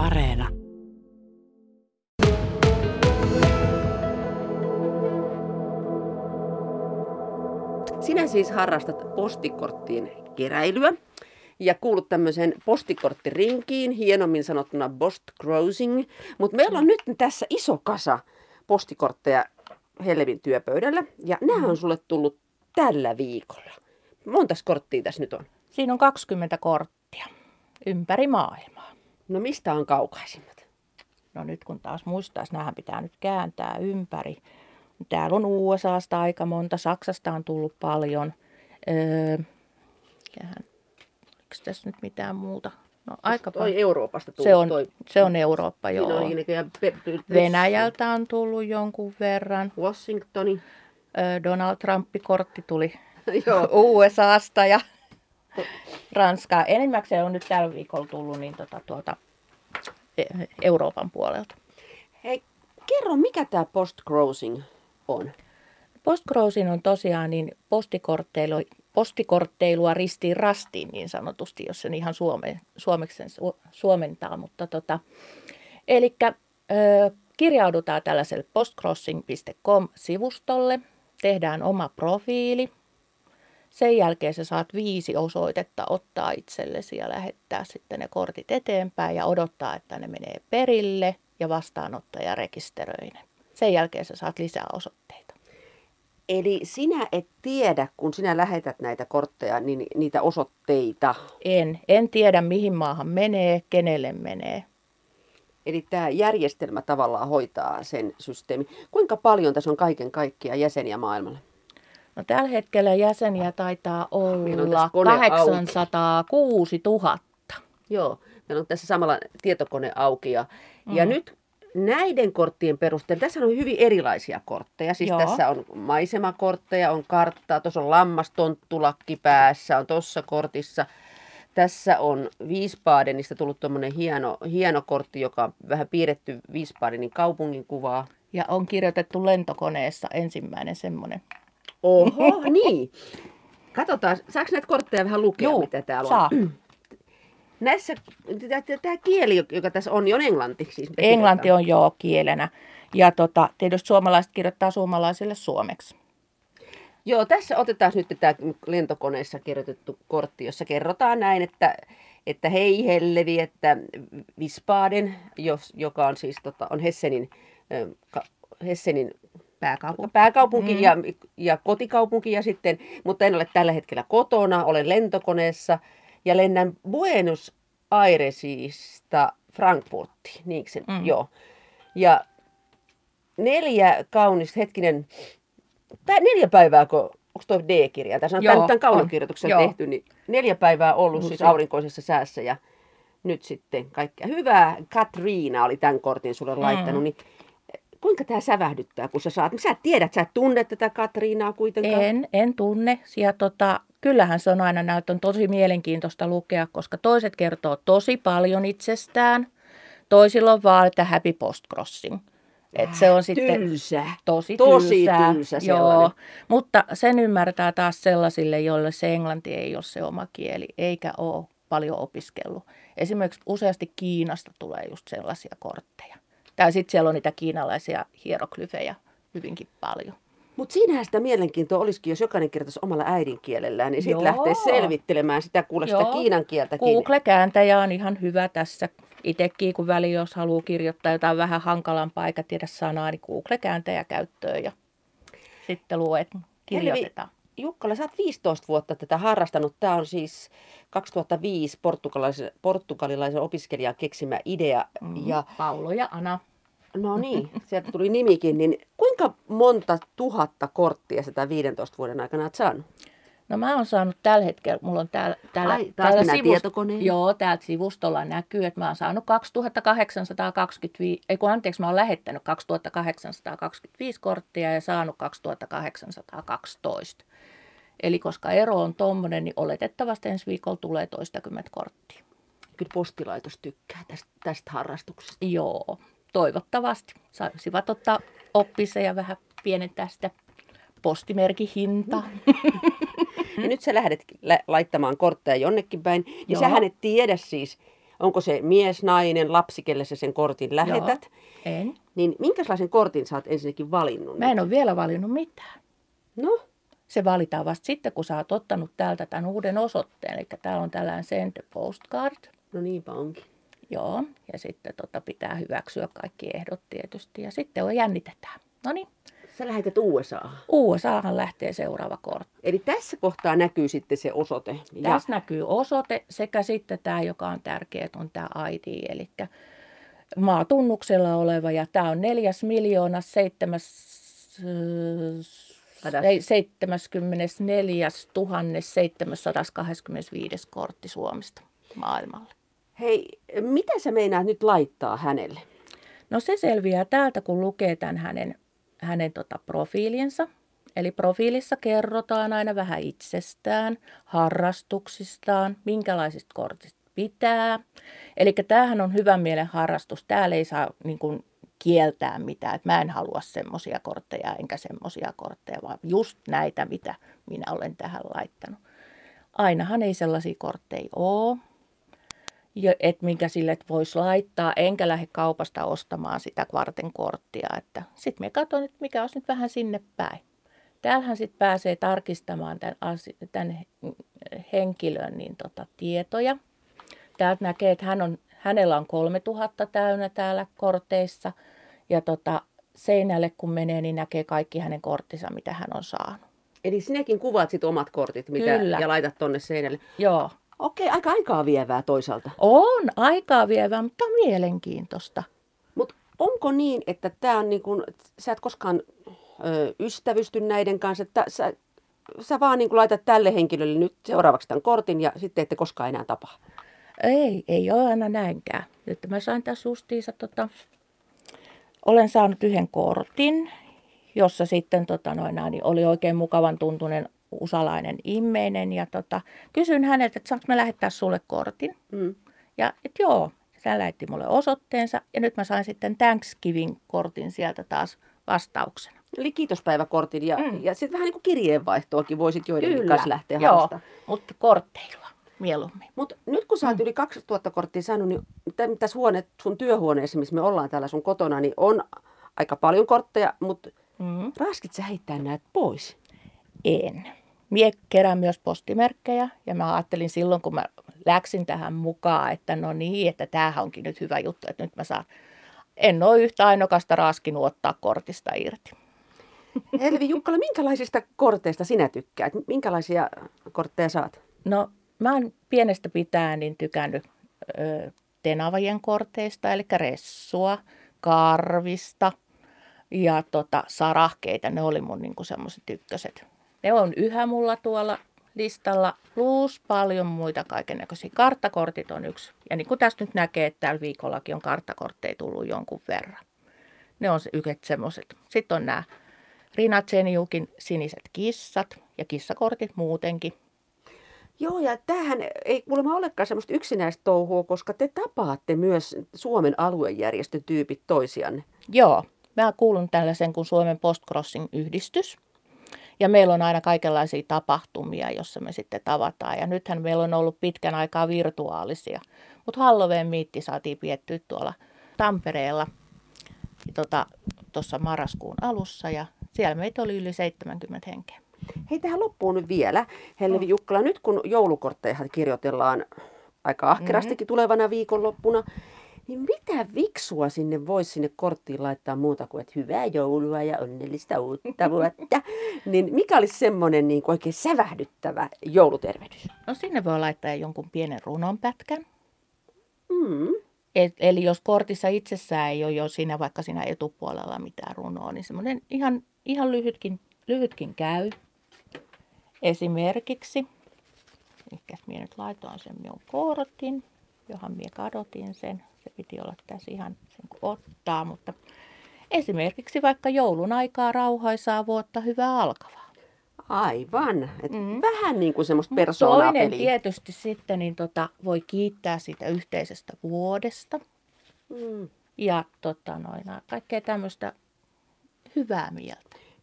Areena. Sinä siis harrastat postikorttien keräilyä ja kuulut tämmöiseen postikorttirinkiin, hienommin sanottuna post crossing. Mutta meillä on nyt tässä iso kasa postikortteja Hellevin työpöydällä ja nämä on sulle tullut tällä viikolla. Montas korttia tässä nyt on? Siinä on 20 korttia ympäri maailmaa. No mistä on kaukaisimmat? No nyt kun taas muistaisi, näähän pitää nyt kääntää ympäri. Täällä on USAsta aika monta, Saksasta on tullut paljon. Öö, mikähän, oliko tässä nyt mitään muuta? No, aika Toi paljon. Euroopasta tullut Se on, toi. se on Eurooppa, joo. on ainakin ja pe- pe- Venäjältä on tullut jonkun verran. Washingtoni. Öö, Donald Trump-kortti tuli Joo. USAsta ja Ranskaa. Enimmäkseen on nyt tällä viikolla tullut niin tota, tuolta e- Euroopan puolelta. Hei, kerro mikä tämä post crossing on? Postcrossing on tosiaan niin postikortteilu, postikortteilua ristiin rastiin niin sanotusti, jos sen ihan suome, suomeksi sen su, suomentaa. Mutta tota, eli kirjaudutaan tällaiselle postcrossing.com-sivustolle, tehdään oma profiili. Sen jälkeen sä saat viisi osoitetta ottaa itsellesi ja lähettää sitten ne kortit eteenpäin ja odottaa, että ne menee perille ja vastaanottaja rekisteröi ne. Sen jälkeen sä saat lisää osoitteita. Eli sinä et tiedä, kun sinä lähetät näitä kortteja, niin niitä osoitteita. En, en tiedä mihin maahan menee, kenelle menee. Eli tämä järjestelmä tavallaan hoitaa sen systeemi. Kuinka paljon tässä on kaiken kaikkiaan jäseniä maailmalla? No tällä hetkellä jäseniä taitaa olla tässä kone auki. 806 000. Joo, meillä on tässä samalla tietokone auki. Ja, mm. ja nyt näiden korttien perusteella, tässä on hyvin erilaisia kortteja. Siis Joo. tässä on maisemakortteja, on karttaa, tuossa on lammastonttulakki päässä, on tuossa kortissa. Tässä on Wiesbadenista tullut tuommoinen hieno, hieno kortti, joka on vähän piirretty Wiesbadenin kaupungin kuvaa. Ja on kirjoitettu lentokoneessa ensimmäinen semmoinen. Oho, niin. Katsotaan, saako näitä kortteja vähän lukea, Juu, mitä täällä saa. on? Näissä, tämä kieli, joka tässä on, niin on englanti. Siis Englanti on joo kielenä. Ja tota, tietysti suomalaiset kirjoittaa suomalaisille suomeksi. Joo, tässä otetaan nyt tämä lentokoneessa kirjoitettu kortti, jossa kerrotaan näin, että, että hei Hellevi, että Wiesbaden, jos, joka on siis tota, on Hessenin, ka, Hessenin Pääkaupunki. pääkaupunki Mm. ja, ja kotikaupunki ja sitten, mutta en ole tällä hetkellä kotona, olen lentokoneessa ja lennän Buenos Airesista Frankfurtiin, niinkö se? Mm. Joo. Ja neljä kaunista, hetkinen, tää neljä päivää, kun, onko tuo D-kirja, tässä on Joo, tämän, on. kaunokirjoituksen Joo. tehty, niin neljä päivää ollut siis aurinkoisessa säässä ja nyt sitten kaikkea hyvää. Katriina oli tämän kortin sulle laittanut, Mm. niin kuinka tämä sävähdyttää, kun sä saat, sä tiedät, sä et tunne tätä Katriinaa kuitenkaan. En, en tunne. Ja tota, kyllähän se on aina näyttö on tosi mielenkiintoista lukea, koska toiset kertoo tosi paljon itsestään. Toisilla on vaan, että happy postcrossing. Et se on sitten Tylsä. tosi, Tosi tylsää. tylsä. Joo, mutta sen ymmärtää taas sellaisille, joille se englanti ei ole se oma kieli, eikä ole paljon opiskellut. Esimerkiksi useasti Kiinasta tulee just sellaisia kortteja. Tai sitten siellä on niitä kiinalaisia hieroglyfejä hyvinkin paljon. Mutta siinähän sitä mielenkiintoa olisikin, jos jokainen kirjoittaisi omalla äidinkielellään, niin sitten lähtee selvittelemään sitä, kuule sitä Joo. kiinan kieltäkin. Google-kääntäjä on ihan hyvä tässä. Itsekin, kun väli, jos haluaa kirjoittaa jotain vähän hankalampaa eikä tiedä sanaa, niin Google-kääntäjä käyttöön ja sitten luet, kirjoitetaan. Jukkala, sä oot 15 vuotta tätä harrastanut. Tämä on siis 2005 portugalilaisen, portugalilaisen opiskelijan keksimä idea. Mm, Ja Paulo ja Ana. No niin, sieltä tuli nimikin. Niin kuinka monta tuhatta korttia sitä 15 vuoden aikana oot saanut? No mä oon saanut tällä hetkellä, mulla on täällä, täällä, Ai, taas mennään tietokoneen. Joo, täältä sivustolla näkyy, että mä oon saanut 2825, ei kun anteeksi, mä oon lähettänyt 2825 korttia ja saanut 2812. Eli koska ero on tommonen, niin oletettavasti ensi viikolla tulee toistakymmentä korttia. Kyllä postilaitos tykkää tästä, tästä harrastuksesta. Joo, toivottavasti. Saisivat ottaa oppisen ja vähän pienentää sitä postimerkin hintaa. Ja nyt sä lähdet lä- laittamaan kortteja jonnekin päin, niin Joo. sähän et tiedä siis, onko se mies, nainen, lapsi, kelle sä sen kortin lähetät. Joo, en. Niin minkälaisen kortin sä oot ensinnäkin valinnut? Mä en ole vielä valinnut mitään. No, Se valitaan vasta sitten, kun sä oot ottanut täältä tämän uuden osoitteen. Eli täällä on tällainen send postcard. no niinpä onkin. Joo, ja sitten tota pitää hyväksyä kaikki ehdot tietysti. Ja sitten on jännitetään. No niin, Sä lähetät USAhan. USAhan lähtee seuraava kortti. Eli tässä kohtaa näkyy sitten se osoite. Ja Tässä näkyy osoite sekä sitten tämä, joka on tärkeä, että on tämä ID, eli maatunnuksella oleva. Ja tämä on neljäs miljoona seitsemäs, Sadas. ei, 74 725 kortti Suomesta maailmalle. Hei, mitä sä meinaat nyt laittaa hänelle? No se selviää täältä, kun lukee tämän hänen, hänen tota profiilinsa. Eli profiilissa kerrotaan aina vähän itsestään, harrastuksistaan, minkälaisista kortista pitää. Eli tämähän on hyvän mielen harrastus. Täällä ei saa niin kuin, kieltää mitään. Et mä en halua semmoisia kortteja enkä semmoisia kortteja, vaan just näitä, mitä minä olen tähän laittanut. Ainahan ei sellaisia kortteja ole ja et minkä sille voisi laittaa, enkä lähde kaupasta ostamaan sitä kvarten korttia. Että sitten me katson, että mikä olisi nyt vähän sinne päin. Täällähän sitten pääsee tarkistamaan tämän, asi- tämän henkilön niin tota, tietoja. Täältä näkee, että hän on, hänellä on 3000 täynnä täällä korteissa. Ja tota, seinälle kun menee, niin näkee kaikki hänen korttinsa, mitä hän on saanut. Eli sinäkin kuvaat sit omat kortit mitä, Kyllä. ja laitat tonne seinälle. Joo. Okei, aika aikaa vievää toisaalta. On aikaa vievää, mutta mielenkiintoista. Mutta onko niin, että tämä on niin kuin, sä et koskaan ö, ystävysty näiden kanssa, että sä, sä vaan niin kuin laitat tälle henkilölle nyt seuraavaksi tämän kortin ja sitten ette koskaan enää tapaa. Ei, ei ole aina näinkään. Nyt mä sain tässä justiinsa, tota, olen saanut yhden kortin, jossa sitten tota, noin, niin oli oikein mukavan tuntunen usalainen immeinen. Ja tota, kysyin häneltä, että saanko mä lähettää sulle kortin. Mm. Ja että joo, hän lähetti mulle osoitteensa ja nyt mä sain sitten Thanksgiving-kortin sieltä taas vastauksena. Eli kiitospäiväkortin ja, mm. Mm. ja sitten vähän niin kuin kirjeenvaihtoakin voisit joidenkin kanssa lähteä joo, harrastamaan. mutta kortteilla mieluummin. Mutta nyt kun sä oot yli 2000 korttia saanut, niin tä- tässä huone, sun työhuoneessa, missä me ollaan täällä sun kotona, niin on aika paljon kortteja, mutta Mm. raskit sä heittää näitä pois? En. Mie kerään myös postimerkkejä ja mä ajattelin silloin, kun mä läksin tähän mukaan, että no niin, että tämähän onkin nyt hyvä juttu, että nyt mä saan. En ole yhtä ainokasta raskinut ottaa kortista irti. Helvi Jukkala, minkälaisista korteista sinä tykkäät? Minkälaisia kortteja saat? No mä oon pienestä pitäen niin tykännyt ö, tenavajien korteista, eli ressua, karvista ja tota, sarahkeita. Ne oli mun niinku semmoiset ykköset. Ne on yhä mulla tuolla listalla, plus paljon muita kaikennäköisiä. Karttakortit on yksi. Ja niin kuin tästä nyt näkee, että tällä viikollakin on karttakortteja tullut jonkun verran. Ne on se yhdet semmoiset. Sitten on nämä Rina Zeniukin siniset kissat ja kissakortit muutenkin. Joo, ja tämähän ei kuulemma olekaan semmoista yksinäistä touhua, koska te tapaatte myös Suomen aluejärjestötyypit toisianne. Joo, mä kuulun tällaisen kuin Suomen Postcrossing-yhdistys. Ja meillä on aina kaikenlaisia tapahtumia, jossa me sitten tavataan. Ja nythän meillä on ollut pitkän aikaa virtuaalisia. Mutta Halloween miitti saatiin piettyä tuolla Tampereella tuossa tota, marraskuun alussa. Ja siellä meitä oli yli 70 henkeä. Hei, tähän loppuun nyt vielä. Helvi Jukkala, nyt kun joulukortteja kirjoitellaan aika ahkerastikin tulevana viikonloppuna, niin mitä viksua sinne voisi sinne korttiin laittaa muuta kuin, että hyvää joulua ja onnellista uutta vuotta? niin mikä olisi semmoinen niin kuin oikein sävähdyttävä joulutervehdys? No sinne voi laittaa jonkun pienen runonpätkän. Mm. Et, eli jos kortissa itsessään ei ole jo siinä vaikka siinä etupuolella mitään runoa, niin semmoinen ihan, ihan lyhytkin, lyhytkin käy. Esimerkiksi, ehkä minä nyt laitoin sen minun kortin, johon minä kadotin sen. Se piti olla tässä ihan sen kun ottaa, mutta esimerkiksi vaikka joulun aikaa rauhaisaa vuotta hyvää alkavaa. Aivan. Et Mm. Vähän niin kuin semmoista Toinen persoonapeliä. tietysti sitten niin tota, voi kiittää siitä yhteisestä vuodesta. Mm. ja tota, noin, kaikkea tämmöistä hyvää mieltä.